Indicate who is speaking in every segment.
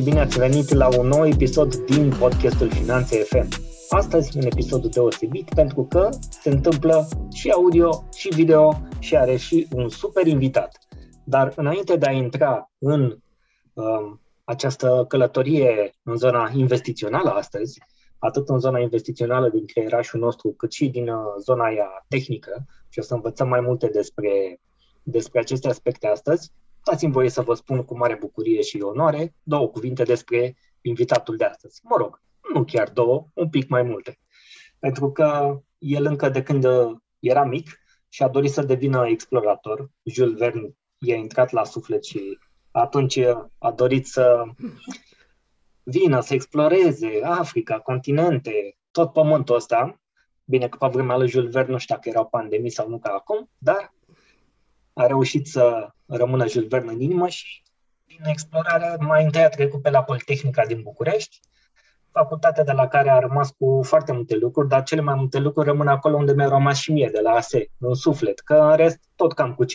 Speaker 1: Salutare și bine ați venit la un nou episod din podcastul Finanțe FM. Astăzi un episod deosebit pentru că se întâmplă și audio și video și are și un super invitat. Dar înainte de a intra în um, această călătorie în zona investițională astăzi, atât în zona investițională din creierașul nostru, cât și din uh, zona aia tehnică, și o să învățăm mai multe despre, despre aceste aspecte astăzi, dați-mi voie să vă spun cu mare bucurie și onoare două cuvinte despre invitatul de astăzi. Mă rog, nu chiar două, un pic mai multe. Pentru că el încă de când uh, era mic și a dorit să devină explorator, Jules Verne i-a intrat la suflet și atunci uh, a dorit să vină, să exploreze Africa, continente, tot pământul ăsta. Bine că pe vremea lui Jules Verne nu știu dacă erau pandemii sau nu ca acum, dar a reușit să rămână Jules Verne în inimă și din explorare mai întâi a trecut pe la Politehnica din București, facultatea de la care a rămas cu foarte multe lucruri, dar cele mai multe lucruri rămân acolo unde mi-au rămas și mie, de la ASE, în suflet, că în rest tot cam cu 5%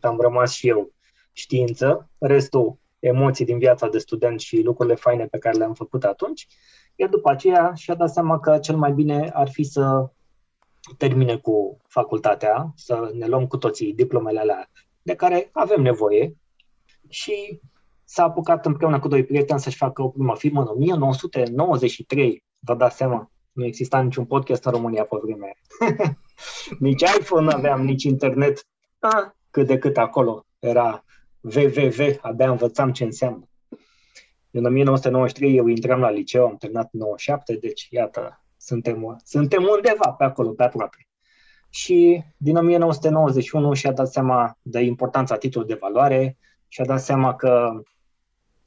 Speaker 1: am rămas și eu știință, restul emoții din viața de student și lucrurile faine pe care le-am făcut atunci, iar după aceea și-a dat seama că cel mai bine ar fi să termine cu facultatea, să ne luăm cu toții diplomele alea de care avem nevoie și s-a apucat împreună cu doi prieteni să-și facă o primă firmă în 1993. Vă dați seama, nu exista niciun podcast în România pe vremea Nici iPhone nu aveam, nici internet. A, cât de cât acolo era www, abia învățam ce înseamnă. În 1993 eu intram la liceu, am terminat în 97, deci iată, suntem, suntem undeva pe acolo, pe aproape. Și din 1991 și-a dat seama de importanța titlului de valoare, și-a dat seama că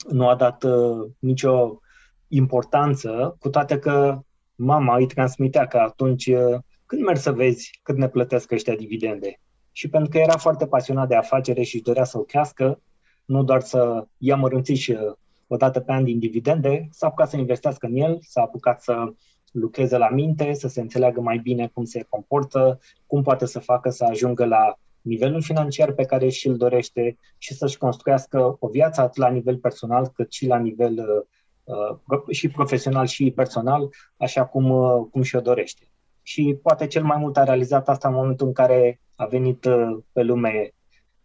Speaker 1: nu a dat uh, nicio importanță, cu toate că mama îi transmitea că atunci uh, când mergi să vezi cât ne plătesc ăștia dividende. Și pentru că era foarte pasionat de afacere și își dorea să o crească, nu doar să ia mărunțiși uh, o dată pe an din dividende, s-a apucat să investească în el, s-a apucat să lucreze la minte, să se înțeleagă mai bine cum se comportă, cum poate să facă să ajungă la nivelul financiar pe care și îl dorește și să-și construiască o viață atât la nivel personal cât și la nivel uh, și profesional și personal, așa cum, uh, cum și-o dorește. Și poate cel mai mult a realizat asta în momentul în care a venit uh, pe lume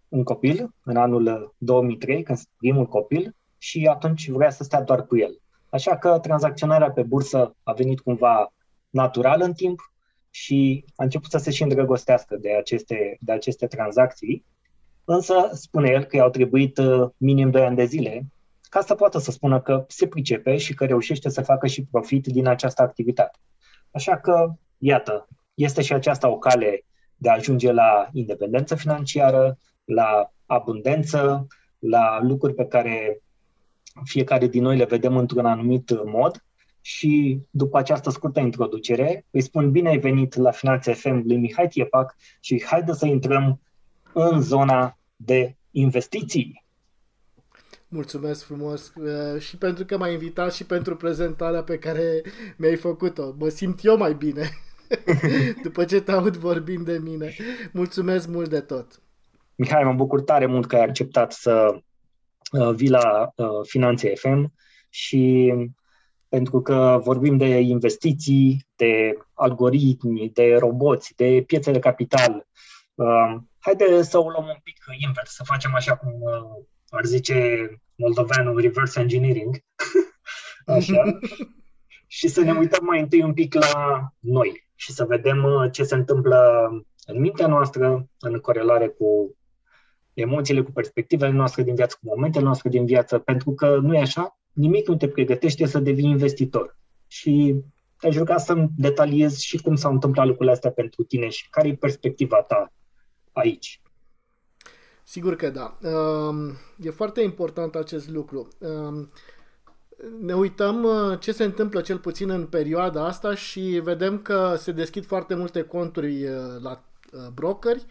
Speaker 1: un copil, în anul 2003, când primul copil, și atunci vrea să stea doar cu el. Așa că tranzacționarea pe bursă a venit cumva natural în timp și a început să se și îndrăgostească de aceste, de aceste tranzacții, însă spune el că i-au trebuit uh, minim 2 ani de zile ca să poată să spună că se pricepe și că reușește să facă și profit din această activitate. Așa că, iată, este și aceasta o cale de a ajunge la independență financiară, la abundență, la lucruri pe care fiecare din noi le vedem într-un anumit mod și după această scurtă introducere îi spun bine ai venit la Finanțe FM lui Mihai Tiepac și haide să intrăm în zona de investiții.
Speaker 2: Mulțumesc frumos uh, și pentru că m-ai invitat și pentru prezentarea pe care mi-ai făcut-o. Mă simt eu mai bine după ce te aud vorbind de mine. Mulțumesc mult de tot.
Speaker 1: Mihai, mă bucur tare mult că ai acceptat să Uh, vii la uh, Finanțe FM și pentru că vorbim de investiții, de algoritmi, de roboți, de piețe de capital. Uh, haide să o luăm un pic invers, să facem așa cum ar zice moldoveanul reverse engineering. așa. și să ne uităm mai întâi un pic la noi și să vedem ce se întâmplă în mintea noastră în corelare cu emoțiile, cu perspectivele noastre din viață, cu momentele noastre din viață, pentru că nu e așa, nimic nu te pregătește să devii investitor. Și te-aș ruga să detaliezi și cum s-au întâmplat lucrurile astea pentru tine și care e perspectiva ta aici.
Speaker 2: Sigur că da. Um, e foarte important acest lucru. Um, ne uităm uh, ce se întâmplă cel puțin în perioada asta și vedem că se deschid foarte multe conturi uh, la uh, brokeri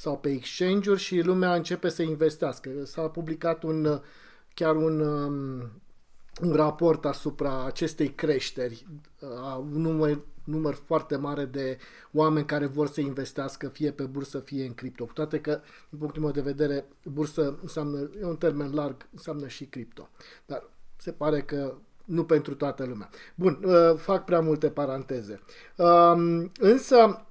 Speaker 2: sau pe exchange-uri și lumea începe să investească. S-a publicat un, chiar un, um, un raport asupra acestei creșteri a număr, număr foarte mare de oameni care vor să investească fie pe bursă, fie în cripto. Cu toate că, din punctul meu de vedere, bursă înseamnă, e un termen larg, înseamnă și cripto. Dar se pare că nu pentru toată lumea. Bun, uh, fac prea multe paranteze. Um, însă,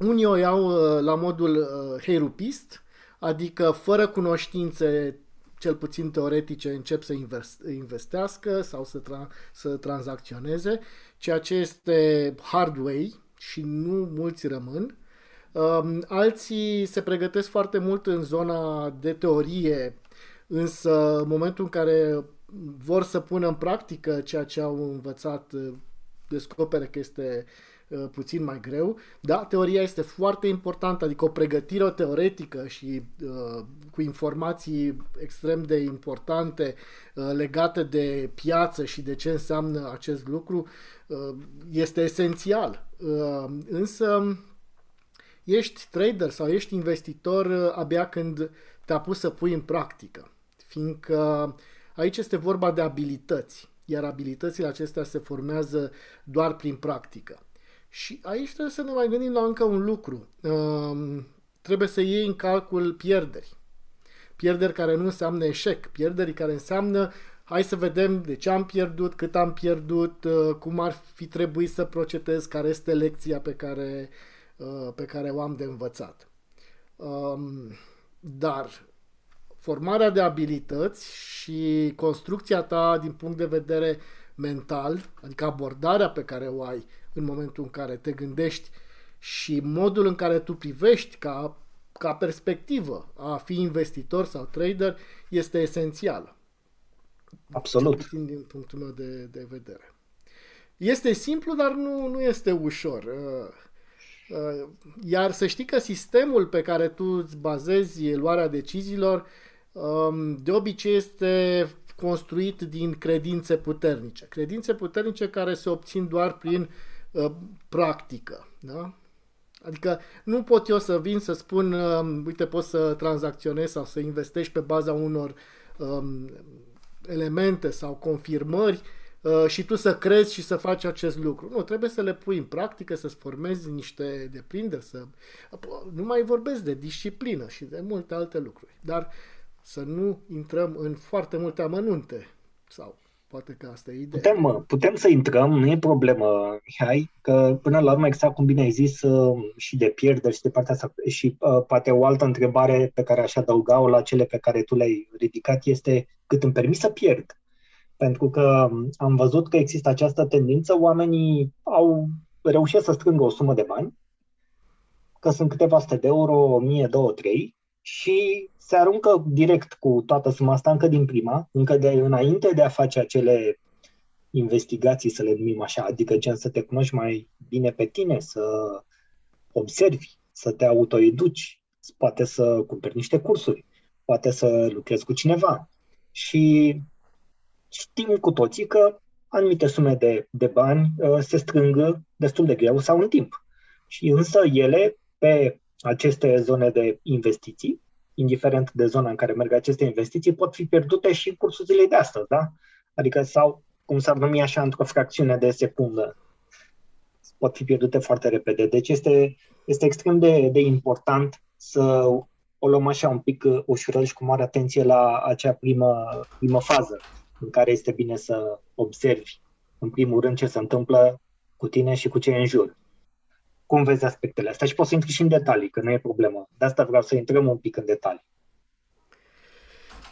Speaker 2: unii o iau uh, la modul uh, heirupist, adică fără cunoștințe cel puțin teoretice, încep să investească sau să, tra- să tranzacționeze, ceea ce este hard way și nu mulți rămân. Um, alții se pregătesc foarte mult în zona de teorie, însă în momentul în care vor să pună în practică ceea ce au învățat, descoperă că este Uh, puțin mai greu. Da, teoria este foarte importantă, adică o pregătire teoretică și uh, cu informații extrem de importante uh, legate de piață și de ce înseamnă acest lucru uh, este esențial. Uh, însă ești trader sau ești investitor uh, abia când te-a pus să pui în practică, fiindcă aici este vorba de abilități, iar abilitățile acestea se formează doar prin practică. Și aici trebuie să ne mai gândim la încă un lucru. Um, trebuie să iei în calcul pierderi. Pierderi care nu înseamnă eșec, pierderi care înseamnă hai să vedem de ce am pierdut, cât am pierdut, uh, cum ar fi trebuit să procedez, care este lecția pe care, uh, pe care o am de învățat. Um, dar formarea de abilități și construcția ta din punct de vedere mental, adică abordarea pe care o ai în momentul în care te gândești și modul în care tu privești ca, ca perspectivă a fi investitor sau trader este esențială.
Speaker 1: Absolut.
Speaker 2: Din punctul meu de, de vedere. Este simplu, dar nu, nu este ușor. Uh, uh, iar să știi că sistemul pe care tu îți bazezi luarea deciziilor um, de obicei este construit din credințe puternice. Credințe puternice care se obțin doar prin uh, practică. Da? Adică nu pot eu să vin să spun, uh, uite, poți să tranzacționezi sau să investești pe baza unor um, elemente sau confirmări uh, și tu să crezi și să faci acest lucru. Nu, trebuie să le pui în practică, să-ți formezi niște deprinderi, să... Nu mai vorbesc de disciplină și de multe alte lucruri. Dar să nu intrăm în foarte multe amănunte. Sau poate că asta e ideea.
Speaker 1: Putem, putem să intrăm, nu e problemă, Mihai, că până la urmă, exact cum bine ai zis, uh, și de pierderi și de partea asta, și uh, poate o altă întrebare pe care aș adăuga-o la cele pe care tu le-ai ridicat este cât îmi permis să pierd. Pentru că am văzut că există această tendință, oamenii au reușit să strângă o sumă de bani, că sunt câteva sute de euro, 1000, 2, 3, și se aruncă direct cu toată suma asta încă din prima, încă de înainte de a face acele investigații, să le numim așa, adică gen să te cunoști mai bine pe tine, să observi, să te autoeduci, poate să cumperi niște cursuri, poate să lucrezi cu cineva. Și știm cu toții că anumite sume de, de bani uh, se strâng destul de greu sau în timp. Și însă ele, pe aceste zone de investiții, indiferent de zona în care merg aceste investiții, pot fi pierdute și în cursul zilei de astăzi, da? Adică sau, cum s-ar numi așa, într-o fracțiune de secundă, pot fi pierdute foarte repede. Deci este, este extrem de, de important să o luăm așa un pic uh, ușurel și cu mare atenție la acea primă, primă fază în care este bine să observi, în primul rând, ce se întâmplă cu tine și cu cei în jur cum vezi aspectele astea și poți să intri și în detalii, că nu e problemă. De asta vreau să intrăm un pic în detalii.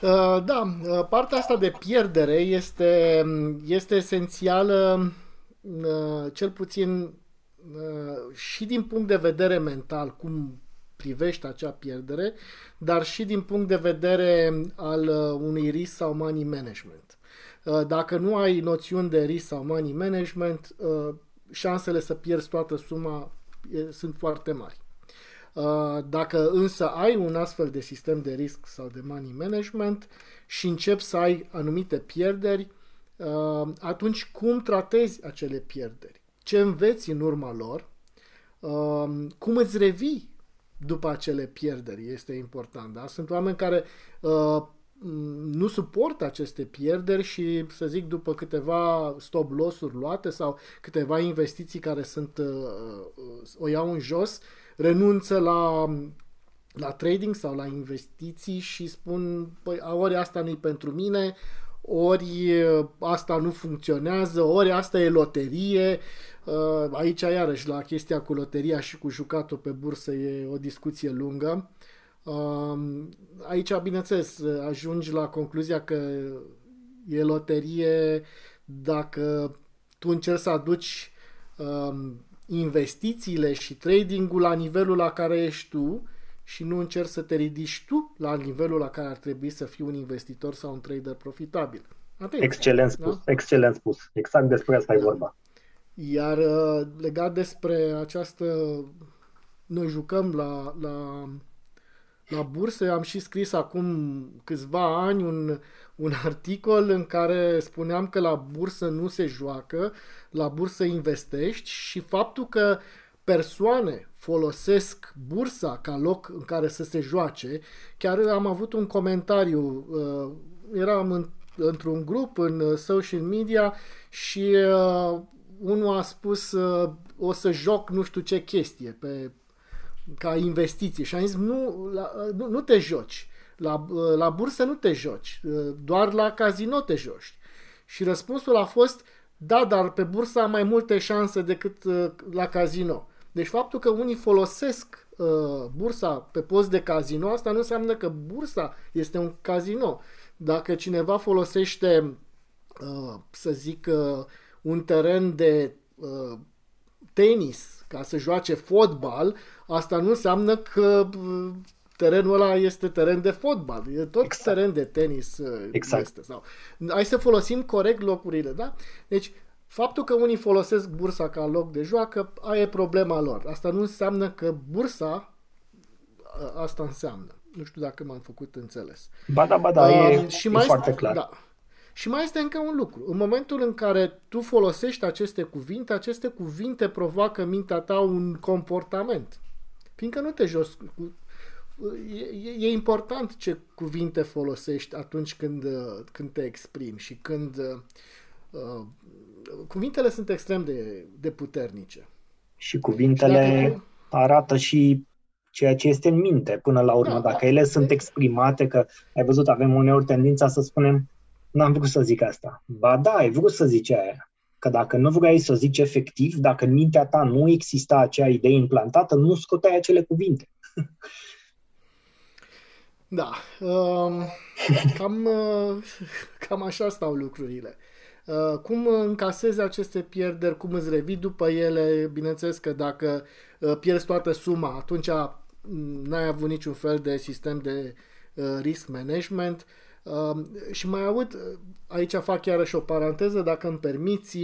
Speaker 2: Uh, da, uh, partea asta de pierdere este, este esențială, uh, cel puțin și din punct de vedere mental, cum privești acea pierdere, dar și din punct de vedere al unui risc sau money management. Dacă nu ai noțiuni de risc sau money management, șansele să pierzi toată suma sunt foarte mari. Uh, dacă însă ai un astfel de sistem de risc sau de money management și începi să ai anumite pierderi, uh, atunci cum tratezi acele pierderi? Ce înveți în urma lor? Uh, cum îți revii după acele pierderi este important. Da? Sunt oameni care nu suportă aceste pierderi și, să zic, după câteva stop loss-uri luate sau câteva investiții care sunt, o iau în jos, renunță la, la trading sau la investiții și spun, păi, ori asta nu-i pentru mine, ori asta nu funcționează, ori asta e loterie. Aici, iarăși, la chestia cu loteria și cu jucatul pe bursă e o discuție lungă. Aici, bineînțeles, ajungi la concluzia că e loterie dacă tu încerci să aduci investițiile și tradingul la nivelul la care ești tu și nu încerci să te ridici tu la nivelul la care ar trebui să fii un investitor sau un trader profitabil.
Speaker 1: Atenție, excelent spus, da? excelent spus. Exact despre asta da. e vorba.
Speaker 2: Iar uh, legat despre această... Noi jucăm la, la, la bursă, am și scris acum câțiva ani un, un articol în care spuneam că la bursă nu se joacă, la bursă investești și faptul că persoane folosesc bursa ca loc în care să se joace. Chiar am avut un comentariu, uh, eram în, într-un grup în uh, social media și uh, unul a spus o să joc nu știu ce chestie pe, ca investiție și am zis nu, la, nu, nu te joci. La, la bursă nu te joci, doar la casino te joci. Și răspunsul a fost da, dar pe bursă am mai multe șanse decât la casino. Deci faptul că unii folosesc uh, bursa pe post de casino, asta nu înseamnă că bursa este un casino. Dacă cineva folosește, uh, să zic, uh, un teren de uh, tenis ca să joace fotbal, asta nu înseamnă că uh, terenul ăla este teren de fotbal, e tot exact. teren de tenis uh, exact. este. Sau, hai să folosim corect locurile, da? Deci Faptul că unii folosesc bursa ca loc de joacă, aia e problema lor. Asta nu înseamnă că bursa asta înseamnă. Nu știu dacă m-am făcut înțeles.
Speaker 1: Ba da, ba da, uh, e, și mai e foarte clar. Da.
Speaker 2: Și mai este încă un lucru. În momentul în care tu folosești aceste cuvinte, aceste cuvinte provoacă în mintea ta un comportament. Fiindcă nu te joci cu... E, e important ce cuvinte folosești atunci când, când te exprimi și când uh, cuvintele sunt extrem de, de puternice.
Speaker 1: Și cuvintele și tu... arată și ceea ce este în minte până la urmă. Da, dacă da, ele sunt exprimate, că ai văzut, avem uneori tendința să spunem n-am vrut să zic asta. Ba da, ai vrut să zici aia. Că dacă nu vrei să zici efectiv, dacă în mintea ta nu exista acea idee implantată, nu scoteai acele cuvinte.
Speaker 2: Da. Um, cam, uh, cam așa stau lucrurile. Uh, cum încasezi aceste pierderi, cum îți revii după ele, bineînțeles că dacă uh, pierzi toată suma, atunci mm, n-ai avut niciun fel de sistem de uh, risk management. Și mai aud, aici fac chiar și o paranteză, dacă îmi permiți,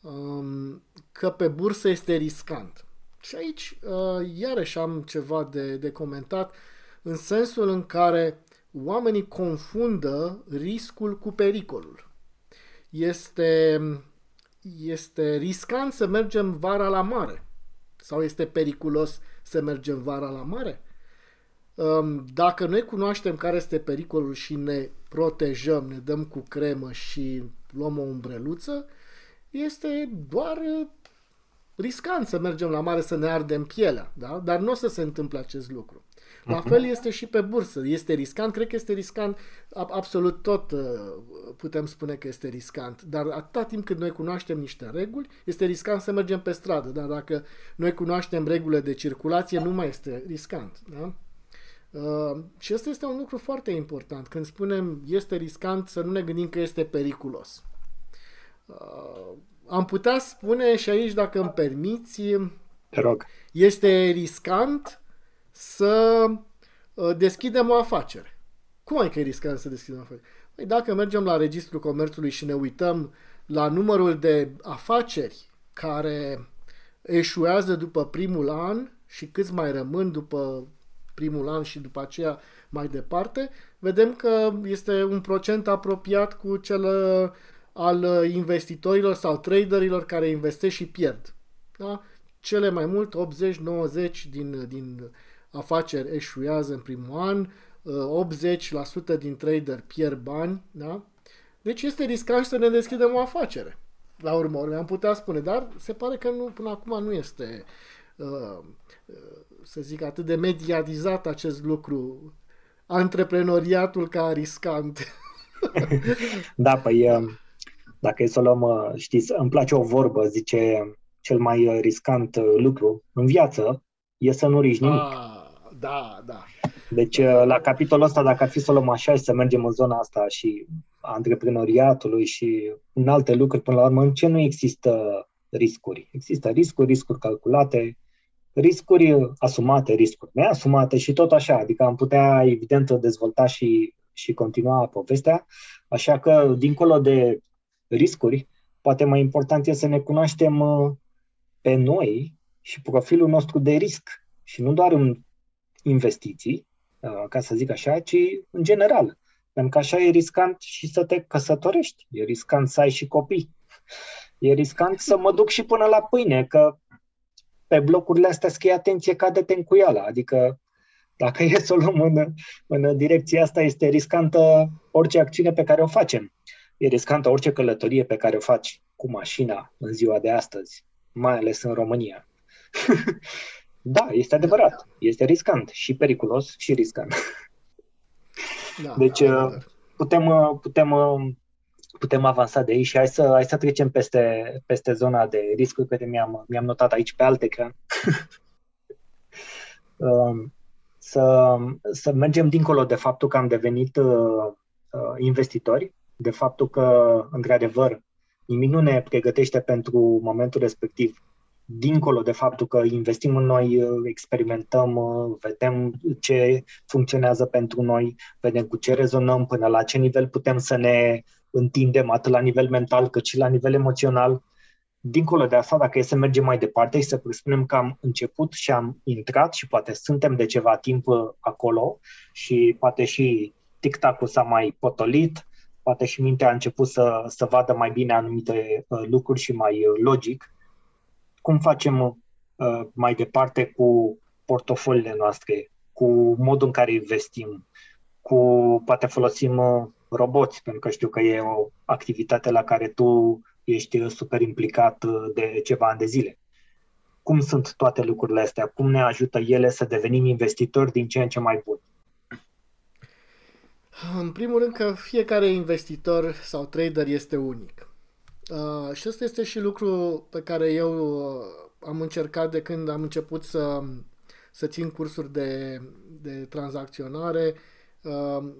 Speaker 2: um, că pe bursă este riscant. Și aici, iarăși am ceva de, de comentat, în sensul în care oamenii confundă riscul cu pericolul. Este, este riscant să mergem vara la mare sau este periculos să mergem vara la mare? Um, dacă noi cunoaștem care este pericolul și ne protejăm, ne dăm cu cremă și luăm o umbreluță, este doar riscant să mergem la mare să ne ardem pielea, da? dar nu o să se întâmple acest lucru. La mhm. fel este și pe bursă. Este riscant? Cred că este riscant. Absolut tot uh, putem spune că este riscant. Dar atâta timp cât noi cunoaștem niște reguli, este riscant să mergem pe stradă. Dar dacă noi cunoaștem regulile de circulație, nu mai este riscant. Da? Uh, și asta este un lucru foarte important. Când spunem este riscant, să nu ne gândim că este periculos. Uh, am putea spune și aici, dacă îmi permiți,
Speaker 1: Te rog.
Speaker 2: este riscant să uh, deschidem o afacere. Cum ai că e riscant să deschidem o afacere? Păi dacă mergem la Registrul Comerțului și ne uităm la numărul de afaceri care eșuează după primul an și câți mai rămân după primul an și după aceea mai departe, vedem că este un procent apropiat cu cel uh, al investitorilor sau traderilor care investesc și pierd. Da? Cele mai mult, 80-90 din, din afaceri eșuează în primul an, 80% din trader pierd bani, da? Deci este riscant să ne deschidem o afacere. La urmă, am putea spune, dar se pare că nu, până acum nu este, uh, să zic, atât de mediatizat acest lucru, antreprenoriatul ca riscant.
Speaker 1: da, păi, dacă e să luăm, știți, îmi place o vorbă, zice, cel mai riscant lucru în viață e să nu riști nimic. Ah,
Speaker 2: da, da.
Speaker 1: Deci, la capitolul ăsta, dacă ar fi să o luăm așa și să mergem în zona asta și antreprenoriatului și în alte lucruri, până la urmă, în ce nu există riscuri? Există riscuri, riscuri calculate, riscuri asumate, riscuri neasumate și tot așa. Adică am putea, evident, dezvolta și, și continua povestea. Așa că, dincolo de riscuri, poate mai important e să ne cunoaștem uh, pe noi și profilul nostru de risc. Și nu doar în investiții, uh, ca să zic așa, ci în general. Pentru că așa e riscant și să te căsătorești, e riscant să ai și copii, e riscant să mă duc și până la pâine, că pe blocurile astea scrie atenție, cade-te în cuiala. Adică dacă e să o luăm în, în direcția asta, este riscantă orice acțiune pe care o facem. E riscantă orice călătorie pe care o faci cu mașina în ziua de astăzi, mai ales în România. da, este adevărat. Este riscant și periculos și riscant. Da, deci uh, putem, uh, putem, uh, putem avansa de aici și hai să, hai să trecem peste, peste zona de riscuri pe care mi-am, mi-am notat aici pe alt ecran. Um, să, să mergem dincolo de faptul că am devenit investitori, de faptul că, într-adevăr, nimic nu ne pregătește pentru momentul respectiv dincolo de faptul că investim în noi, experimentăm, vedem ce funcționează pentru noi, vedem cu ce rezonăm, până la ce nivel putem să ne întindem, atât la nivel mental cât și la nivel emoțional. Dincolo de asta, dacă e să mergem mai departe și să presupunem că am început și am intrat și poate suntem de ceva timp acolo și poate și tic-tac-ul s-a mai potolit, poate și mintea a început să, să vadă mai bine anumite uh, lucruri și mai uh, logic, cum facem uh, mai departe cu portofoliile noastre, cu modul în care investim, cu poate folosim uh, roboți, pentru că știu că e o activitate la care tu ești super implicat uh, de ceva ani de zile. Cum sunt toate lucrurile astea? Cum ne ajută ele să devenim investitori din ce în ce mai buni?
Speaker 2: În primul rând că fiecare investitor sau trader este unic. Uh, și ăsta este și lucru pe care eu uh, am încercat de când am început să, să țin cursuri de, de tranzacționare uh,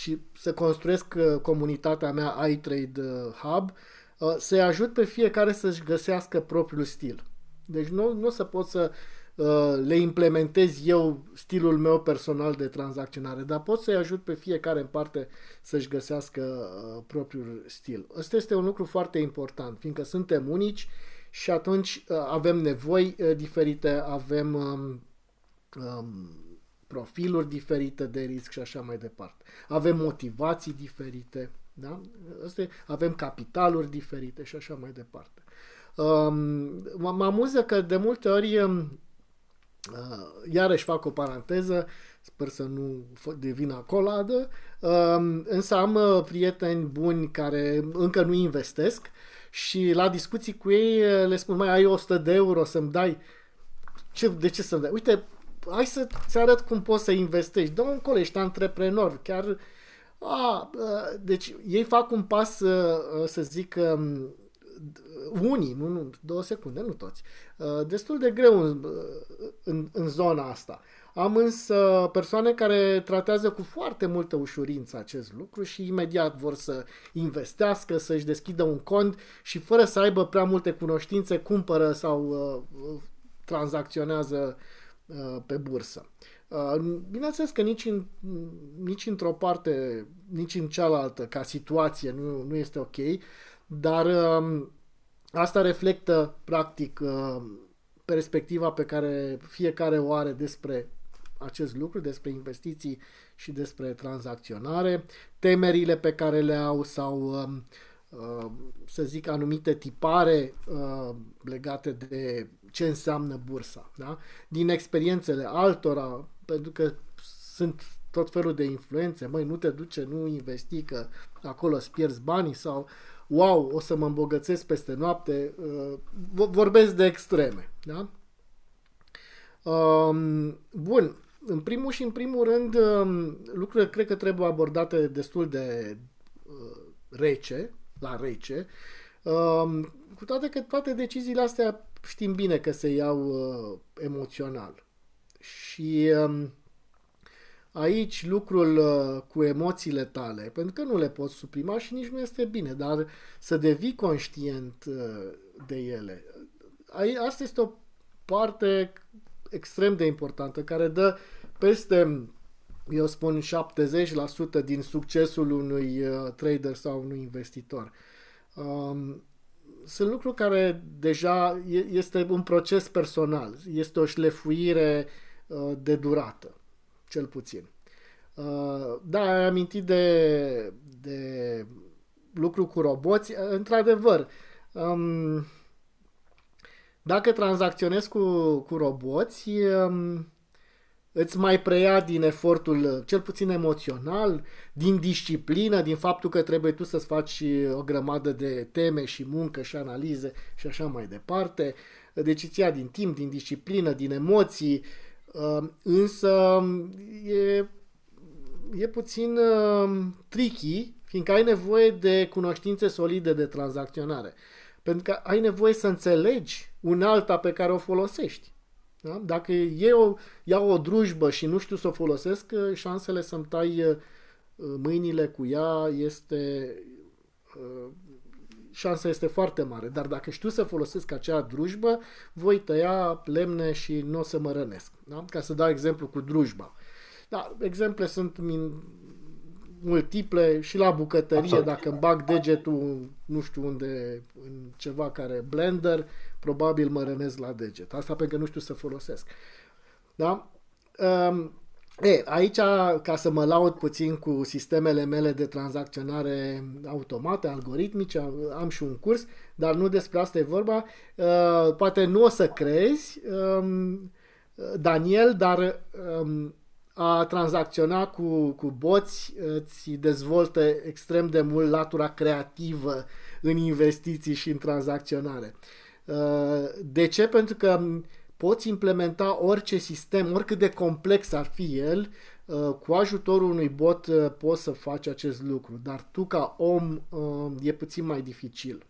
Speaker 2: și să construiesc uh, comunitatea mea iTrade uh, Hub, uh, să-i ajut pe fiecare să-și găsească propriul stil. Deci nu, nu o să pot să Uh, le implementez eu stilul meu personal de tranzacționare, dar pot să-i ajut pe fiecare în parte să-și găsească uh, propriul stil. Ăsta este un lucru foarte important, fiindcă suntem unici și atunci uh, avem nevoi diferite, avem um, um, profiluri diferite de risc și așa mai departe. Avem motivații diferite, da? Asta avem capitaluri diferite și așa mai departe. Um, mă amuză că de multe ori um, Uh, iarăși fac o paranteză, sper să nu devină coladă, uh, însă am uh, prieteni buni care încă nu investesc și la discuții cu ei uh, le spun, mai ai 100 de euro să-mi dai? Ce, de ce să-mi dai? Uite, hai să-ți arăt cum poți să investești. Dă un colo, ești antreprenor, chiar... A, uh, deci ei fac un pas, uh, să zic, um, unii, nu, nu, două secunde, nu toți, uh, destul de greu în, uh, în, în zona asta. Am însă persoane care tratează cu foarte multă ușurință acest lucru și imediat vor să investească, să-și deschidă un cont și fără să aibă prea multe cunoștințe cumpără sau uh, tranzacționează uh, pe bursă. Uh, bineînțeles că nici, în, nici într-o parte, nici în cealaltă, ca situație, nu, nu este ok, dar uh, Asta reflectă, practic, uh, perspectiva pe care fiecare o are despre acest lucru, despre investiții și despre tranzacționare, temerile pe care le au sau, um, uh, să zic, anumite tipare uh, legate de ce înseamnă bursa. Da? Din experiențele altora, pentru că sunt tot felul de influențe, măi, nu te duce, nu investi, că acolo îți pierzi banii sau wow, o să mă îmbogățesc peste noapte. Uh, vorbesc de extreme, da? Um, bun, în primul și în primul rând, um, lucrurile cred că trebuie abordate destul de uh, rece, la rece, um, cu toate că toate deciziile astea știm bine că se iau uh, emoțional. Și um, aici lucrul uh, cu emoțiile tale, pentru că nu le poți suprima și nici nu este bine, dar să devii conștient uh, de ele. Ai, asta este o parte extrem de importantă care dă peste, eu spun, 70% din succesul unui uh, trader sau unui investitor. Um, sunt lucruri care deja este un proces personal, este o șlefuire uh, de durată, cel puțin. Uh, da, ai amintit de, de lucru cu roboți. Într-adevăr, um, dacă tranzacționezi cu, cu roboți, um, îți mai preia din efortul, cel puțin emoțional, din disciplină, din faptul că trebuie tu să-ți faci o grămadă de teme și muncă și analize și așa mai departe. Deci îți ia din timp, din disciplină, din emoții, uh, însă e, e puțin uh, tricky, fiindcă ai nevoie de cunoștințe solide de tranzacționare. Pentru că ai nevoie să înțelegi un alta pe care o folosești. Da? Dacă eu iau o drujbă și nu știu să o folosesc, șansele să-mi tai uh, mâinile cu ea este uh, șansa este foarte mare. Dar dacă știu să folosesc acea drujbă, voi tăia lemne și nu o să mă rănesc. Da? Ca să dau exemplu cu drujba. Da, exemple sunt min, multiple și la bucătărie, Absolut. dacă îmi bag degetul nu știu unde, în ceva care blender, probabil mă rănesc la deget. Asta pentru că nu știu să folosesc. Da? Um, e, aici, ca să mă laud puțin cu sistemele mele de tranzacționare automate, algoritmice, am și un curs, dar nu despre asta e vorba. Uh, poate nu o să crezi, um, Daniel, dar um, a tranzacționa cu, cu boți îți dezvoltă extrem de mult latura creativă în investiții și în tranzacționare. Uh, de ce? Pentru că poți implementa orice sistem, oricât de complex ar fi el, uh, cu ajutorul unui bot uh, poți să faci acest lucru, dar tu ca om e puțin mai dificil.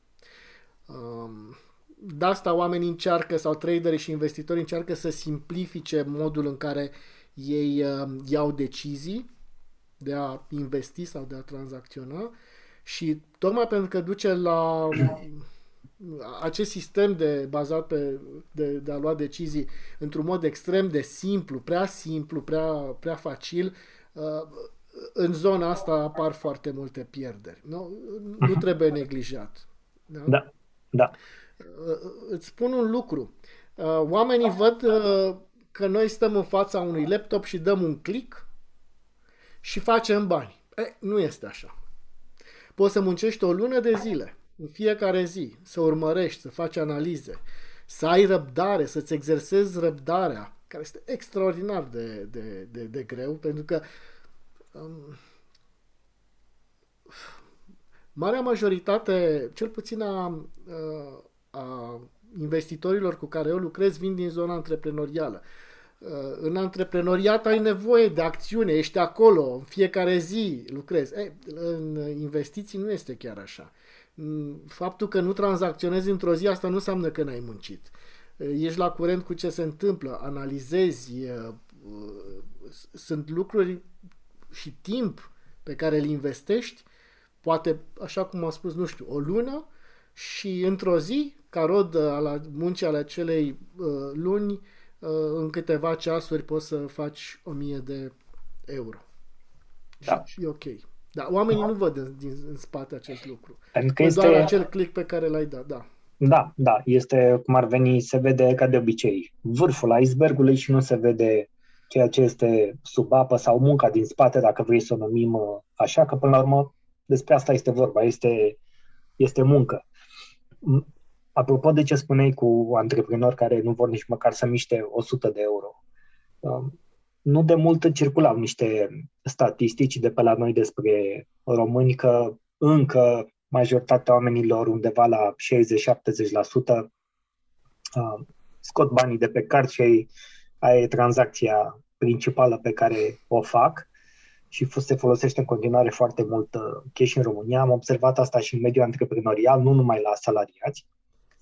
Speaker 2: Um, de asta oamenii încearcă, sau traderii și investitorii încearcă să simplifice modul în care ei iau decizii de a investi sau de a tranzacționa și tocmai pentru că duce la acest sistem de bazat pe de, de a lua decizii într-un mod extrem de simplu, prea simplu, prea, prea facil, uh, în zona asta apar foarte multe pierderi. Nu, nu mhm. trebuie neglijat.
Speaker 1: Da? Da. da.
Speaker 2: Uh, îți spun un lucru. Uh, oamenii văd că noi stăm în fața unui laptop și dăm un click și facem bani. E, nu este așa. Poți să muncești o lună de zile în fiecare zi, să urmărești, să faci analize, să ai răbdare, să-ți exersezi răbdarea, care este extraordinar de, de, de, de greu, pentru că um, marea majoritate, cel puțin a, a investitorilor cu care eu lucrez, vin din zona antreprenorială. În antreprenoriat ai nevoie de acțiune, ești acolo, în fiecare zi lucrezi. Ei, în investiții nu este chiar așa. Mm, faptul că nu tranzacționezi într-o zi, asta nu înseamnă că n-ai muncit. Ești la curent cu ce se întâmplă, analizezi, sunt lucruri și timp pe care îl investești, poate, așa cum am spus, nu știu, o lună și într-o zi, ca rod la muncii ale acelei luni, în câteva ceasuri poți să faci 1000 de euro. Da. Și e ok. Da, oamenii da. nu văd în, din, în spate acest lucru. Pentru că este... Doar acel click pe care l-ai dat, da.
Speaker 1: Da, da, este cum ar veni, se vede ca de obicei vârful icebergului și nu se vede ceea ce este sub apă sau munca din spate, dacă vrei să o numim uh, așa, că până la urmă despre asta este vorba, este, este muncă. Apropo de ce spuneai cu antreprenori care nu vor nici măcar să miște 100 de euro, um, nu de mult circulau niște statistici de pe la noi despre români că încă majoritatea oamenilor, undeva la 60-70%, scot banii de pe card și aia e tranzacția principală pe care o fac și se folosește în continuare foarte mult uh, cash în România. Am observat asta și în mediul antreprenorial, nu numai la salariați.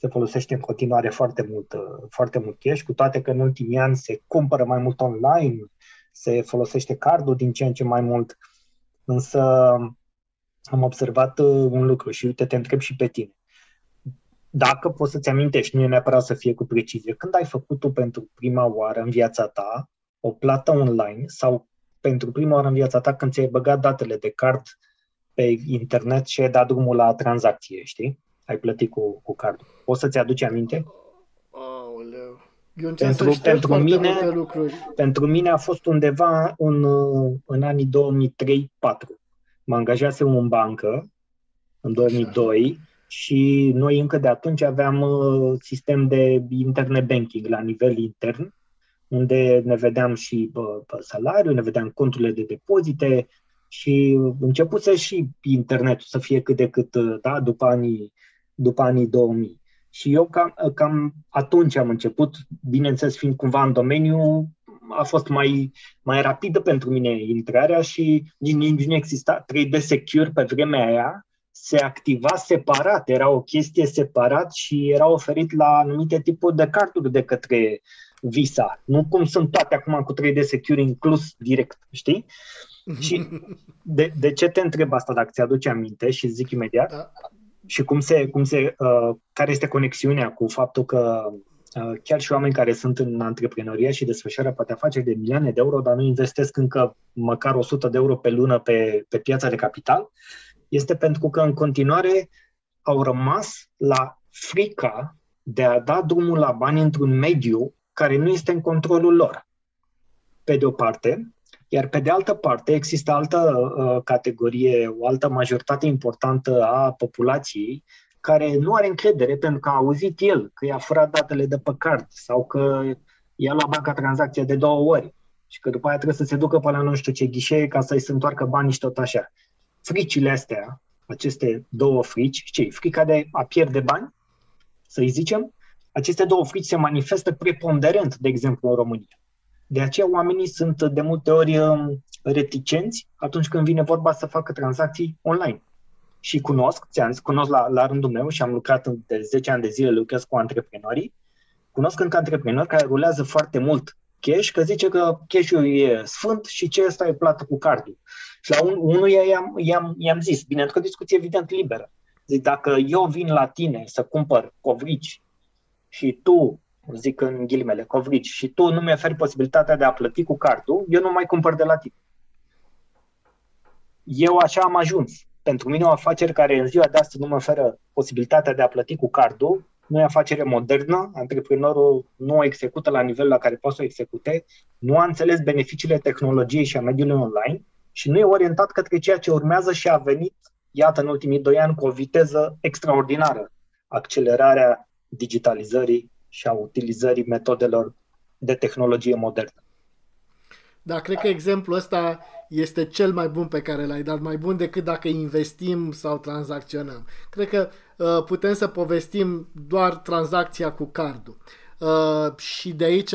Speaker 1: Se folosește în continuare foarte mult, uh, foarte mult cash, cu toate că în ultimii ani se cumpără mai mult online, se folosește cardul din ce în ce mai mult, însă am observat uh, un lucru și uite, te întreb și pe tine. Dacă poți să-ți amintești, nu e neapărat să fie cu precizie, când ai făcut tu pentru prima oară în viața ta o plată online sau pentru prima oară în viața ta când ți-ai băgat datele de card pe internet și ai dat drumul la tranzacție, știi? Ai plătit cu, cu cardul. Poți să-ți aduci aminte?
Speaker 2: Aoleu. Eu
Speaker 1: pentru, pentru, mine, pentru mine a fost undeva în, în anii 2003-2004. Mă angajase în bancă în 2002 Așa. și noi încă de atunci aveam uh, sistem de internet banking la nivel intern unde ne vedeam și pe salariu, ne vedeam conturile de depozite și începuse și internetul să fie cât de cât, da, după anii, după anii 2000. Și eu cam, cam atunci am început, bineînțeles fiind cumva în domeniu, a fost mai, mai rapidă pentru mine intrarea și nici nu exista 3D Secure pe vremea aia, se activa separat, era o chestie separat și era oferit la anumite tipuri de carduri de către Visa. Nu cum sunt toate acum cu 3D Secure inclus direct, știi? Și de, de ce te întreb asta dacă ți-aduce aminte și zic imediat? Da. Și cum se, cum se, uh, care este conexiunea cu faptul că uh, chiar și oameni care sunt în antreprenoria și desfășoară poate afaceri de milioane de euro, dar nu investesc încă măcar 100 de euro pe lună pe, pe piața de capital, este pentru că în continuare au rămas la frica de a da drumul la bani într-un mediu care nu este în controlul lor. Pe de o parte, iar pe de altă parte există altă uh, categorie, o altă majoritate importantă a populației care nu are încredere pentru că a auzit el că i-a furat datele de pe card sau că i-a luat banca tranzacția de două ori și că după aia trebuie să se ducă până la nu știu ce ghișee ca să-i se întoarcă banii și tot așa. Fricile astea, aceste două frici, ce frica de a pierde bani, să-i zicem, aceste două frici se manifestă preponderent, de exemplu, în România. De aceea oamenii sunt de multe ori um, reticenți atunci când vine vorba să facă tranzacții online. Și cunosc, ți-am zis, cunosc la, la rândul meu și am lucrat de 10 ani de zile, lucrez cu antreprenorii, cunosc încă antreprenori care rulează foarte mult cash, că zice că cash-ul e sfânt și ce ăsta e plată cu cardul. Și la un, unul i-am, i-am, i-am zis, bine, că discuție evident liberă. Zic, dacă eu vin la tine să cumpăr covrici și tu, zic în ghilimele, covrici, și tu nu mi-oferi posibilitatea de a plăti cu cardul, eu nu mai cumpăr de la tine. Eu așa am ajuns. Pentru mine o afacere care în ziua de astăzi nu mă oferă posibilitatea de a plăti cu cardul, nu e afacere modernă, antreprenorul nu o execută la nivel la care poate să o execute, nu a înțeles beneficiile tehnologiei și a mediului online și nu e orientat către ceea ce urmează și a venit, iată, în ultimii doi ani cu o viteză extraordinară. Accelerarea digitalizării și a utilizării metodelor de tehnologie modernă.
Speaker 2: Da, cred că exemplul ăsta este cel mai bun pe care l-ai dat, mai bun decât dacă investim sau tranzacționăm. Cred că uh, putem să povestim doar tranzacția cu cardul. Uh, și de aici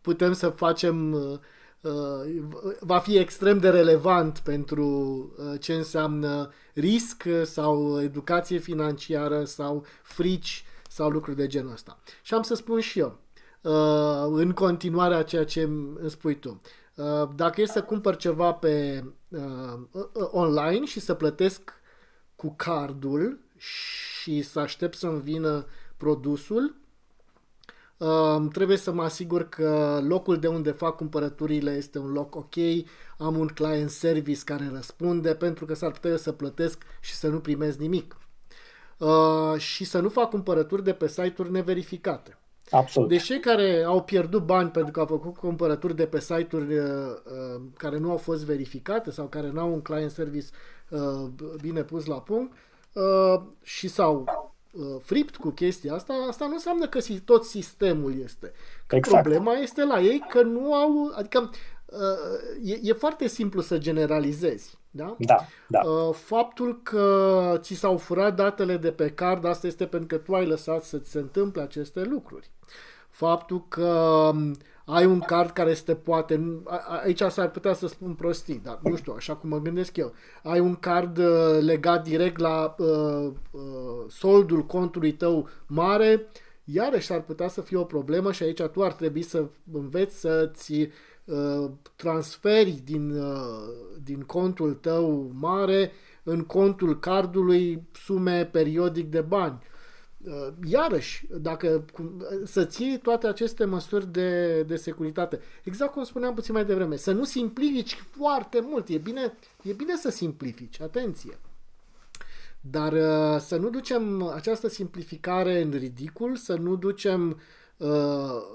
Speaker 2: putem să facem uh, uh va fi extrem de relevant pentru uh, ce înseamnă risc sau educație financiară sau frici sau lucruri de genul ăsta. Și am să spun și eu, uh, în continuare a ceea ce îmi spui tu. Uh, dacă e să cumpăr ceva pe uh, online și să plătesc cu cardul și să aștept să-mi vină produsul, trebuie să mă asigur că locul de unde fac cumpărăturile este un loc ok, am un client service care răspunde, pentru că s-ar putea să plătesc și să nu primesc nimic uh, și să nu fac cumpărături de pe site-uri neverificate.
Speaker 1: Absolut.
Speaker 2: Deci cei care au pierdut bani pentru că au făcut cumpărături de pe site-uri uh, uh, care nu au fost verificate sau care nu au un client service uh, bine pus la punct uh, și sau uh, fript cu chestia asta, asta nu înseamnă că tot sistemul este. Că
Speaker 1: exact.
Speaker 2: problema este la ei că nu au, adică uh, e, e foarte simplu să generalizezi. Da?
Speaker 1: Da, da.
Speaker 2: Uh, faptul că ți s-au furat datele de pe card, asta este pentru că tu ai lăsat să ți se întâmple aceste lucruri. Faptul că um, ai un card care este poate, aici s-ar putea să spun prostii, dar nu știu, așa cum mă gândesc eu. Ai un card uh, legat direct la uh, uh, soldul contului tău mare, iarăși ar putea să fie o problemă și aici tu ar trebui să înveți să-ți uh, transferi din, uh, din contul tău mare în contul cardului sume periodic de bani. Uh, iarăși, dacă să ții toate aceste măsuri de, de securitate, exact cum spuneam puțin mai devreme, să nu simplifici foarte mult. E bine, e bine să simplifici, atenție. Dar uh, să nu ducem această simplificare în ridicul, să nu ducem uh,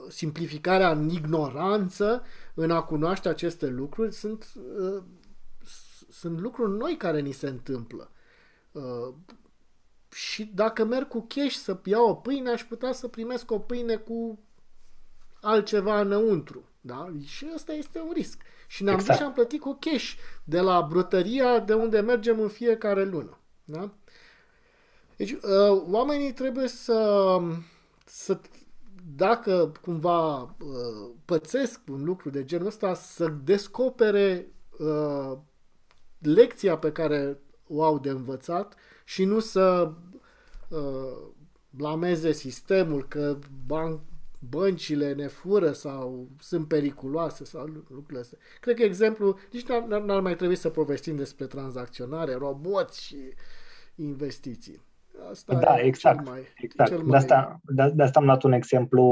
Speaker 2: simplificarea în ignoranță, în a cunoaște aceste lucruri. Sunt, uh, sunt lucruri noi care ni se întâmplă. Uh, și dacă merg cu cash să iau o pâine, aș putea să primesc o pâine cu altceva înăuntru. Da? Și ăsta este un risc. Și ne-am exact. dus și am plătit cu cash de la brutăria de unde mergem în fiecare lună. Da? Deci, uh, oamenii trebuie să, să dacă cumva uh, pățesc un lucru de genul ăsta, să descopere uh, lecția pe care o au de învățat și nu să uh, blameze sistemul că ban- băncile ne fură sau sunt periculoase sau lucrurile astea. Cred că exemplu, nici n-ar, n-ar mai trebui să povestim despre tranzacționare, roboți și investiții.
Speaker 1: Asta da, exact. Cel mai, exact. Cel mai... De, asta, de, de asta am luat un exemplu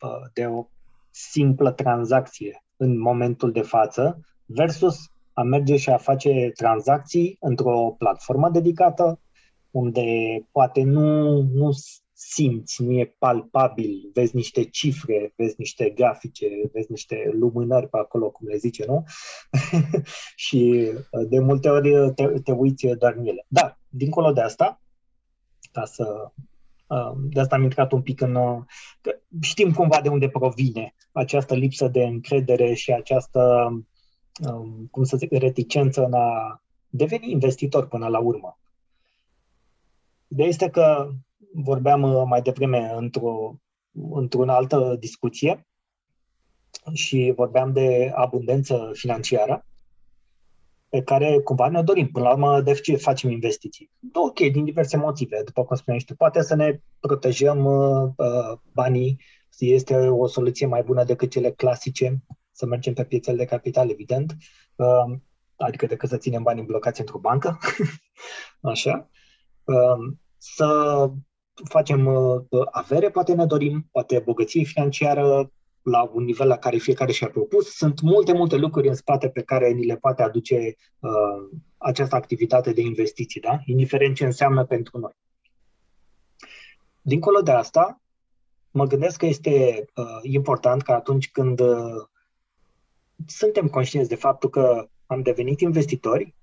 Speaker 1: uh, de o simplă tranzacție în momentul de față versus a merge și a face tranzacții într-o platformă dedicată unde poate nu, nu simți, nu e palpabil, vezi niște cifre, vezi niște grafice, vezi niște lumânări pe acolo, cum le zice, nu? și uh, de multe ori te, te uiți doar în ele. Dar, dincolo de asta, ca să uh, de asta am intrat un pic în... Uh, știm cumva de unde provine această lipsă de încredere și această, um, cum să zic, reticență în a deveni investitor până la urmă. Ideea este că vorbeam uh, mai devreme într-o, într-o altă discuție și vorbeam de abundență financiară pe care cumva ne dorim. Până la urmă, de ce facem investiții? Ok, din diverse motive, după cum spuneai tu. Poate să ne protejăm uh, uh, banii, este o soluție mai bună decât cele clasice, să mergem pe piețele de capital, evident, uh, adică decât să ținem banii blocați într-o bancă, așa. Uh, să facem uh, avere, poate ne dorim, poate bogăție financiară la un nivel la care fiecare și-a propus. Sunt multe, multe lucruri în spate pe care ni le poate aduce uh, această activitate de investiții, da? indiferent ce înseamnă pentru noi. Dincolo de asta, mă gândesc că este uh, important că atunci când uh, suntem conștienți de faptul că am devenit investitori,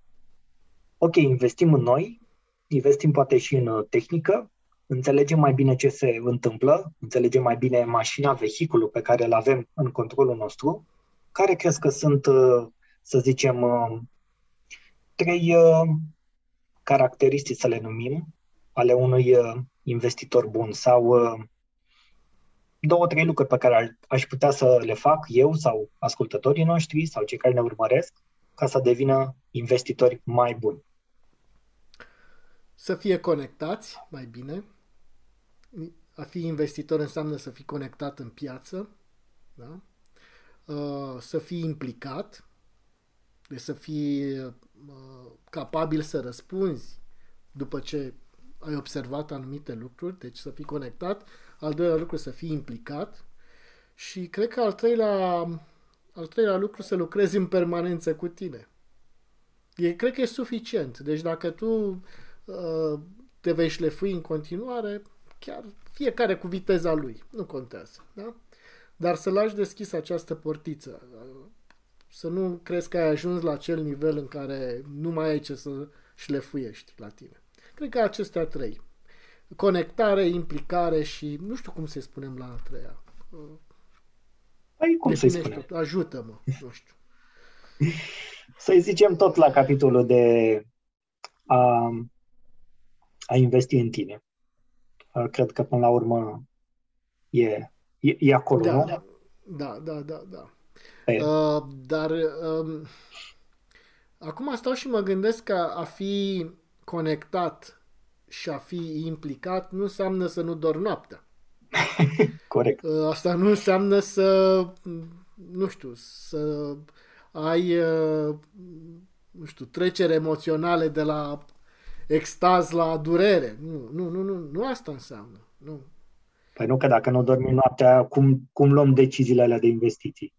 Speaker 1: ok, investim în noi, investim poate și în uh, tehnică, înțelegem mai bine ce se întâmplă, înțelegem mai bine mașina, vehiculul pe care îl avem în controlul nostru, care crezi că sunt, uh, să zicem, uh, trei caracteristici, să le numim, ale unui investitor bun sau două, trei lucruri pe care aș putea să le fac eu sau ascultătorii noștri sau cei care ne urmăresc ca să devină investitori mai buni
Speaker 2: să fie conectați mai bine. A fi investitor înseamnă să fii conectat în piață, da? Uh, să fii implicat, de să fii uh, capabil să răspunzi după ce ai observat anumite lucruri, deci să fii conectat. Al doilea lucru să fii implicat și cred că al treilea, al treilea lucru să lucrezi în permanență cu tine. E, cred că e suficient. Deci dacă tu Uh, te vei șlefui în continuare, chiar fiecare cu viteza lui, nu contează. Da? Dar să lași deschis această portiță, uh, să nu crezi că ai ajuns la acel nivel în care nu mai ai ce să șlefuiești la tine. Cred că acestea trei. conectare, implicare și nu știu cum să spunem la a treia.
Speaker 1: Păi, cum să-i spunem?
Speaker 2: Ajută-mă, nu știu.
Speaker 1: Să-i zicem tot la capitolul de a, a investi în tine. Cred că până la urmă e, e, e acolo,
Speaker 2: da,
Speaker 1: nu?
Speaker 2: Da, da, da, da. Uh, dar um, acum stau și mă gândesc că a fi conectat și a fi implicat nu înseamnă să nu dormi noaptea.
Speaker 1: Corect.
Speaker 2: Uh, asta nu înseamnă să, nu știu, să ai, uh, nu știu, trecere emoționale de la extaz la durere. Nu, nu, nu, nu, nu asta înseamnă. Nu.
Speaker 1: Păi nu, că dacă nu dormi noaptea, cum, cum luăm deciziile alea de investiții?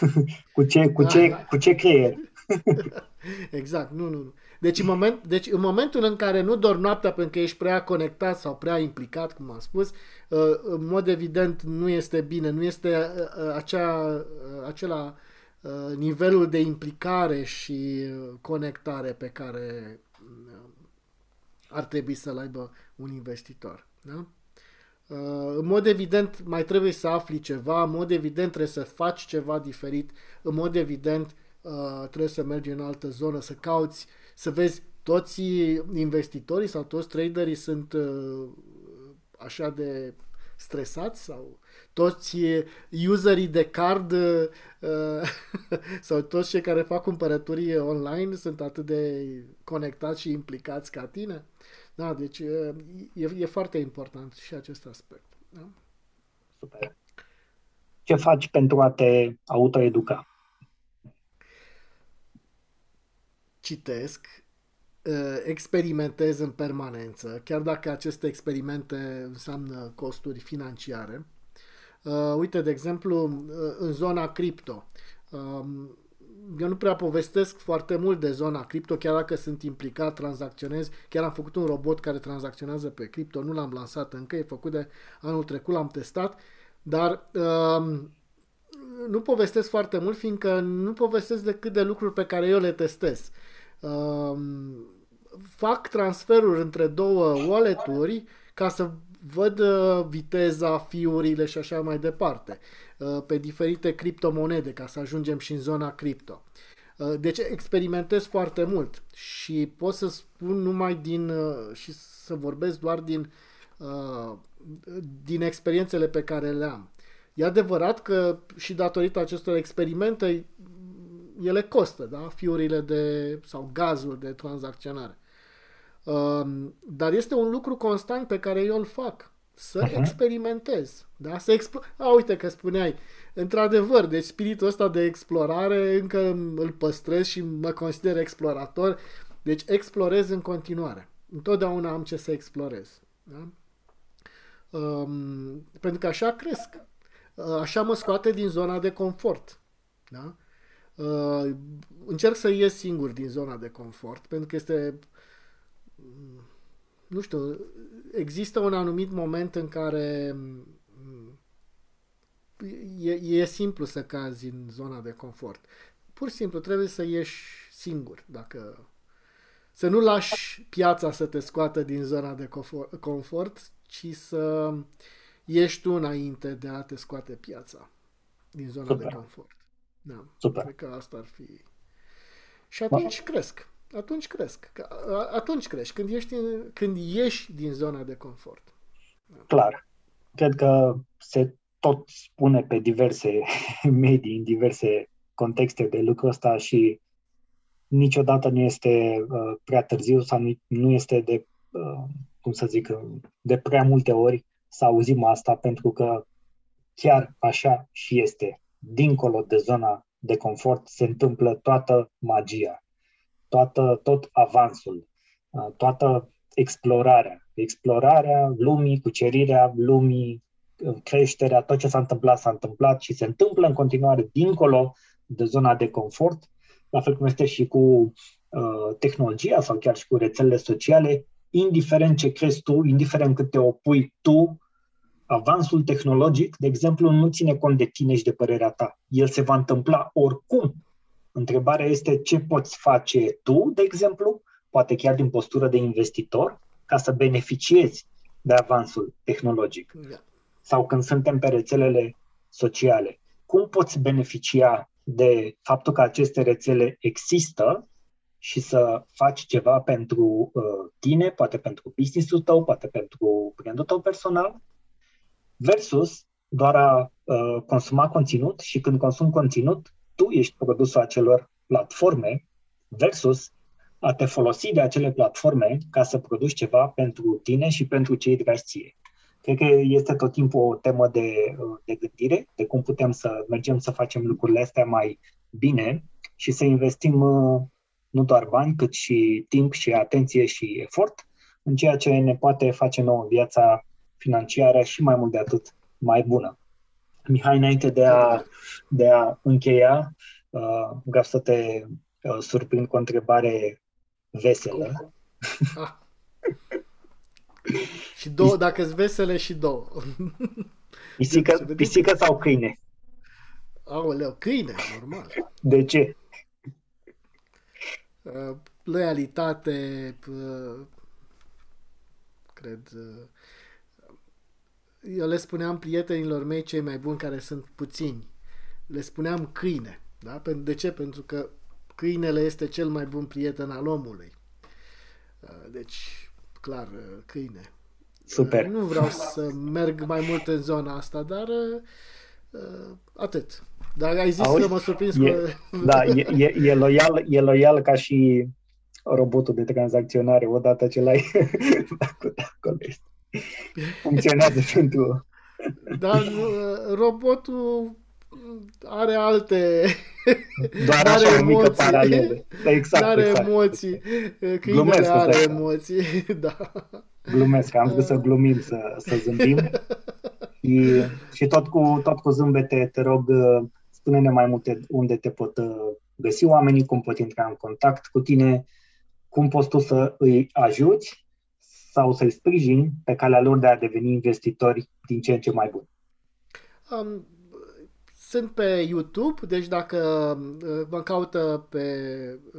Speaker 1: cu, ce, cu, ce, da. cu ce creier?
Speaker 2: exact, nu, nu, nu. Deci în, moment, deci în momentul în care nu dormi noaptea pentru că ești prea conectat sau prea implicat, cum am spus, uh, în mod evident nu este bine, nu este uh, uh, acea, acela nivelul de implicare și conectare pe care ar trebui să-l aibă un investitor. Da? În mod evident mai trebuie să afli ceva, în mod evident trebuie să faci ceva diferit, în mod evident trebuie să mergi în altă zonă, să cauți uh, să vezi toți investitorii sau toți traderii sunt uh, așa de stresați sau toți userii de card uh, sau toți cei care fac cumpărături online sunt atât de conectați și implicați ca tine. Da, deci uh, e, e foarte important și acest aspect. Da?
Speaker 1: Super. Ce faci pentru a te autoeduca?
Speaker 2: citesc, uh, experimentez în permanență, chiar dacă aceste experimente înseamnă costuri financiare. Uh, uite, de exemplu, uh, în zona cripto. Um, eu nu prea povestesc foarte mult de zona cripto, chiar dacă sunt implicat, tranzacționez. Chiar am făcut un robot care tranzacționează pe cripto, nu l-am lansat încă, e făcut de anul trecut, l-am testat, dar um, nu povestesc foarte mult, fiindcă nu povestesc decât de lucruri pe care eu le testez. Um, fac transferuri între două wallet-uri ca să văd uh, viteza, fiurile și așa mai departe uh, pe diferite criptomonede ca să ajungem și în zona cripto. Uh, deci experimentez foarte mult și pot să spun numai din și să vorbesc doar din din experiențele pe care le am. E adevărat că și datorită acestor experimente ele costă, da? Fiurile de, sau gazul de tranzacționare. Um, dar este un lucru constant pe care eu îl fac. Să uh-huh. experimentez. Da? Să expl- A, uite că spuneai. Într-adevăr, deci spiritul ăsta de explorare încă îl păstrez și mă consider explorator. Deci explorez în continuare. Întotdeauna am ce să explorez. Da? Um, pentru că așa cresc. Așa mă scoate din zona de confort. Da? Uh, încerc să ies singur din zona de confort, pentru că este nu știu, există un anumit moment în care e, e simplu să cazi în zona de confort. Pur și simplu trebuie să ieși singur, dacă să nu lași piața să te scoată din zona de confort, ci să ieși tu înainte de a te scoate piața din zona Super. de confort. Da. Super. Cred că asta ar fi. Și atunci da. cresc. Atunci cresc. Atunci crești. Când, ești în, când ieși din zona de confort.
Speaker 1: Da. Clar. Cred că se tot spune pe diverse medii, în diverse contexte de lucrul ăsta și niciodată nu este uh, prea târziu sau nu, nu este de, uh, cum să zic, de prea multe ori să auzim asta, pentru că chiar așa și este dincolo de zona de confort, se întâmplă toată magia, toată, tot avansul, toată explorarea. Explorarea lumii, cucerirea lumii, creșterea, tot ce s-a întâmplat, s-a întâmplat și se întâmplă în continuare dincolo de zona de confort, la fel cum este și cu uh, tehnologia sau chiar și cu rețelele sociale, indiferent ce crezi tu, indiferent cât te opui tu avansul tehnologic, de exemplu, nu ține cont de tine și de părerea ta. El se va întâmpla oricum. Întrebarea este ce poți face tu, de exemplu, poate chiar din postură de investitor, ca să beneficiezi de avansul tehnologic yeah. sau când suntem pe rețelele sociale, cum poți beneficia de faptul că aceste rețele există și să faci ceva pentru uh, tine, poate pentru business-ul tău, poate pentru brandul tău personal, versus doar a uh, consuma conținut și când consumi conținut, tu ești produsul acelor platforme versus a te folosi de acele platforme ca să produci ceva pentru tine și pentru cei dragi ție. Cred că este tot timpul o temă de, de gândire, de cum putem să mergem să facem lucrurile astea mai bine și să investim nu doar bani, cât și timp și atenție și efort în ceea ce ne poate face nouă viața financiară și mai mult de atât mai bună. Mihai, înainte de a, de a încheia, uh, vreau să te uh, surprind cu o întrebare veselă. Ah.
Speaker 2: și două, dacă sunt vesele și două.
Speaker 1: Pisică, pisică sau câine?
Speaker 2: Aoleu, câine, normal.
Speaker 1: De ce?
Speaker 2: Uh, loialitate, uh, cred. Uh, eu le spuneam prietenilor mei cei mai buni care sunt puțini. Le spuneam câine. Da? De ce? Pentru că câinele este cel mai bun prieten al omului. Deci, clar, câine.
Speaker 1: Super.
Speaker 2: Nu vreau să merg mai mult în zona asta, dar atât. Dar ai zis Auzi? că mă surprins
Speaker 1: e,
Speaker 2: că...
Speaker 1: Da, e, e, e, loial, e loial ca și robotul de tranzacționare, odată ce l-ai făcut acolo. Funcționează pentru...
Speaker 2: Dar robotul are alte
Speaker 1: doar are așa emoții, o mică paralelă. Da, exact,
Speaker 2: are
Speaker 1: exact.
Speaker 2: emoții. Câinele are așa. emoții, da.
Speaker 1: Glumesc, am zis să glumim, să, să zâmbim. și, și tot, cu, tot cu zâmbete, te rog, spune-ne mai multe unde te pot uh, găsi oamenii, cum pot intra în contact cu tine, cum poți tu să îi ajuți sau să-i sprijini pe calea lor de a deveni investitori din ce în ce mai buni.
Speaker 2: Um, sunt pe YouTube, deci dacă uh, mă caută pe,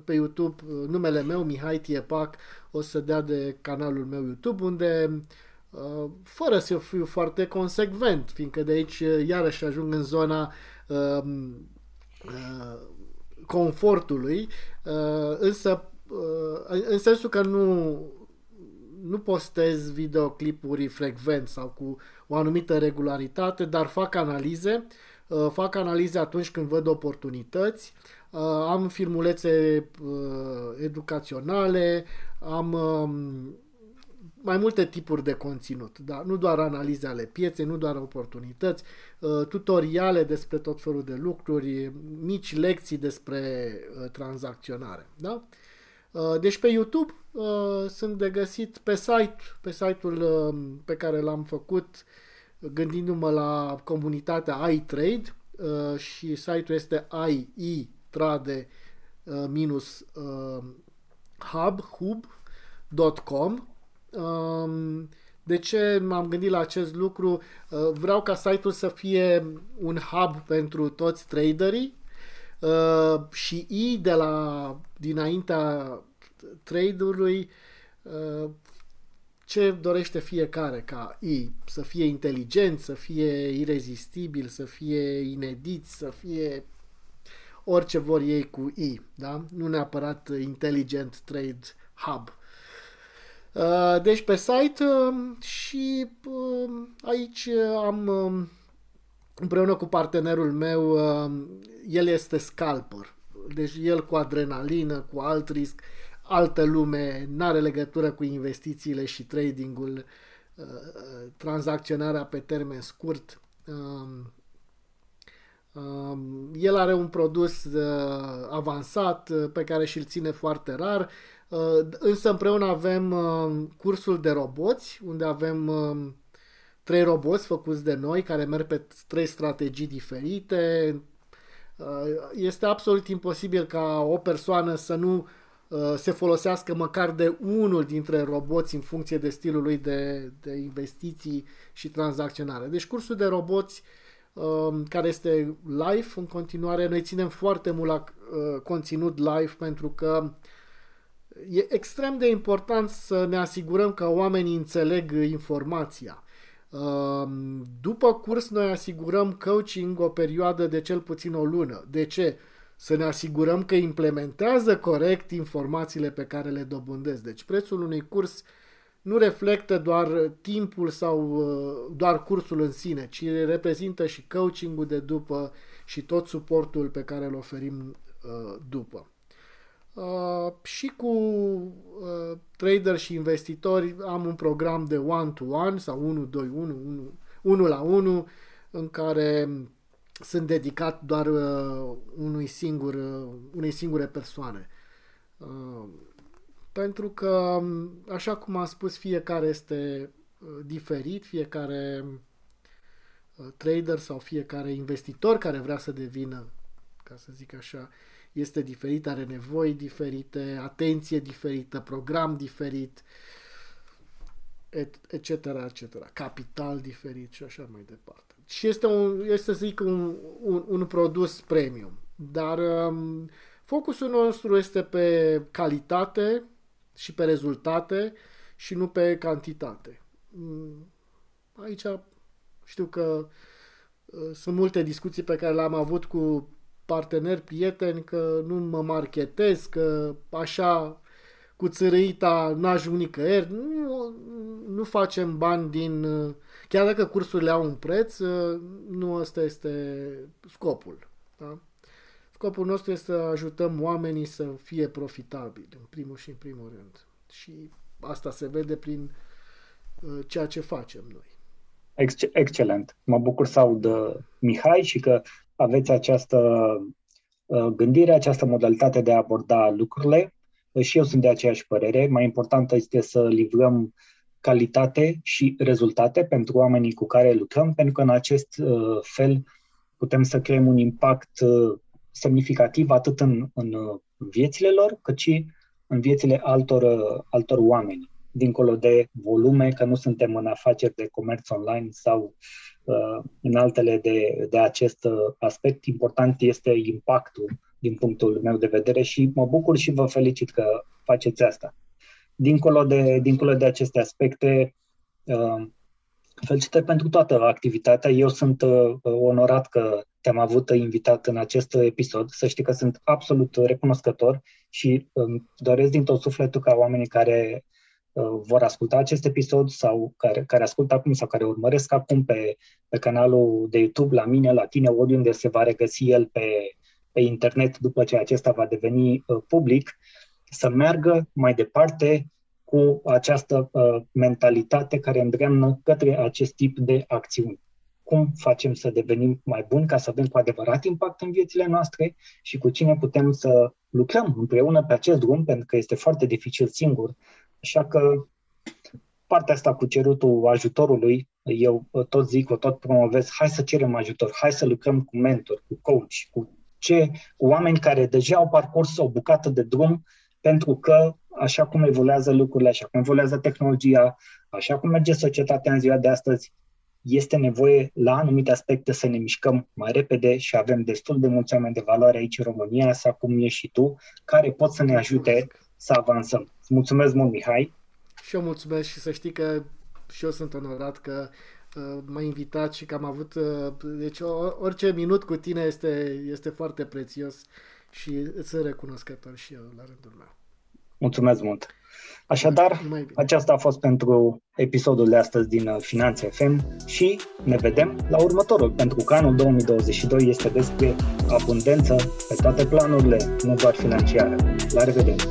Speaker 2: pe YouTube uh, numele meu, Mihai Tiepac, o să dea de canalul meu YouTube, unde fără să fiu foarte consecvent, fiindcă de aici iarăși ajung în zona Um, uh, confortului, uh, însă uh, în sensul că nu, nu postez videoclipuri frecvent sau cu o anumită regularitate, dar fac analize, fac analize atunci când văd oportunități, am filmulețe educaționale, am um, mai multe tipuri de conținut, da? nu doar analize ale pieței, nu doar oportunități, uh, tutoriale despre tot felul de lucruri, mici lecții despre uh, tranzacționare. Da? Uh, deci pe YouTube sunt de găsit pe site, pe site-ul pe care l-am făcut gândindu-mă la comunitatea iTrade și site-ul este itrade minus hub, hub.com Um, de ce m-am gândit la acest lucru? Uh, vreau ca site-ul să fie un hub pentru toți traderii uh, și I de la dinaintea trade-ului uh, ce dorește fiecare ca I, să fie inteligent, să fie irezistibil, să fie inedit, să fie orice vor ei cu I, da? Nu neapărat Intelligent Trade Hub. Uh, deci pe site um, și um, aici am um, împreună cu partenerul meu, el este scalper. Deci el cu adrenalină, cu alt risc, altă lume, nu are legătură cu investițiile și tradingul, uh, tranzacționarea pe termen scurt. El are un produs uh, avansat pe care și-l ține foarte rar Uh, însă împreună avem uh, cursul de roboți, unde avem uh, trei roboți făcuți de noi, care merg pe trei strategii diferite. Este absolut imposibil ca o persoană să nu se folosească măcar de unul dintre roboți în funcție de stilul lui de, de investiții și tranzacționare. Deci cursul de roboți care este live în continuare, noi ținem foarte mult la conținut live pentru că E extrem de important să ne asigurăm că oamenii înțeleg informația. Um, după curs noi asigurăm coaching o perioadă de cel puțin o lună. De ce? Să ne asigurăm că implementează corect informațiile pe care le dobândesc. Deci prețul unui curs nu reflectă doar timpul sau uh, doar cursul în sine, ci reprezintă și coachingul de după și tot suportul pe care îl oferim uh, după. Uh, și cu uh, trader și investitori am un program de one-to-one sau 1-2-1, 1 la 1, în care sunt dedicat doar uh, unui singur, uh, unei singure persoane. Uh, pentru că, așa cum am spus, fiecare este uh, diferit, fiecare uh, trader sau fiecare investitor care vrea să devină, ca să zic așa, este diferit, are nevoi diferite, atenție diferită, program diferit, etc., etc., capital diferit și așa mai departe. Și este, un, este să zic, un, un, un produs premium. Dar um, focusul nostru este pe calitate și pe rezultate și nu pe cantitate. Mm, aici știu că uh, sunt multe discuții pe care le-am avut cu parteneri, prieteni, că nu mă marketez, că așa cu țărăita n-ajung nicăieri. Nu, nu facem bani din... Chiar dacă cursurile au un preț, nu ăsta este scopul. Da? Scopul nostru este să ajutăm oamenii să fie profitabili, în primul și în primul rând. Și asta se vede prin uh, ceea ce facem noi.
Speaker 1: Excelent. Mă bucur să aud uh, Mihai și că aveți această uh, gândire, această modalitate de a aborda lucrurile. Și eu sunt de aceeași părere. Mai important este să livrăm calitate și rezultate pentru oamenii cu care lucrăm, pentru că în acest uh, fel putem să creăm un impact semnificativ atât în, în viețile lor, cât și în viețile altor, altor oameni, dincolo de volume, că nu suntem în afaceri de comerț online sau Uh, în altele de, de acest uh, aspect. Important este impactul din punctul meu de vedere și mă bucur și vă felicit că faceți asta. Dincolo de, dincolo de aceste aspecte, uh, felicitări pentru toată activitatea. Eu sunt onorat că te-am avut invitat în acest episod. Să știi că sunt absolut recunoscător și doresc din tot sufletul ca oamenii care Uh, vor asculta acest episod sau care, care ascultă acum sau care urmăresc acum pe, pe canalul de YouTube, la mine, la tine, oriunde se va regăsi el pe, pe internet după ce acesta va deveni uh, public, să meargă mai departe cu această uh, mentalitate care îndreamnă către acest tip de acțiuni. Cum facem să devenim mai buni ca să avem cu adevărat impact în viețile noastre și cu cine putem să lucrăm împreună pe acest drum, pentru că este foarte dificil singur Așa că partea asta cu cerutul ajutorului, eu tot zic, o tot promovez, hai să cerem ajutor, hai să lucrăm cu mentor, cu coach, cu ce, cu oameni care deja au parcurs o bucată de drum, pentru că așa cum evoluează lucrurile, așa cum evoluează tehnologia, așa cum merge societatea în ziua de astăzi, este nevoie la anumite aspecte să ne mișcăm mai repede și avem destul de mulți oameni de valoare aici în România, așa cum e și tu, care pot să ne ajute să avansăm. Îți mulțumesc mult, Mihai.
Speaker 2: Și eu mulțumesc și să știi că și eu sunt onorat că uh, m-ai invitat și că am avut... Uh, deci orice minut cu tine este, este foarte prețios și îți sunt recunoscător și eu la rândul meu.
Speaker 1: Mulțumesc mult! Așadar, aceasta a fost pentru episodul de astăzi din uh, Finanțe FM și ne vedem la următorul, pentru că anul 2022 este despre abundență pe toate planurile, nu doar financiare. La revedere!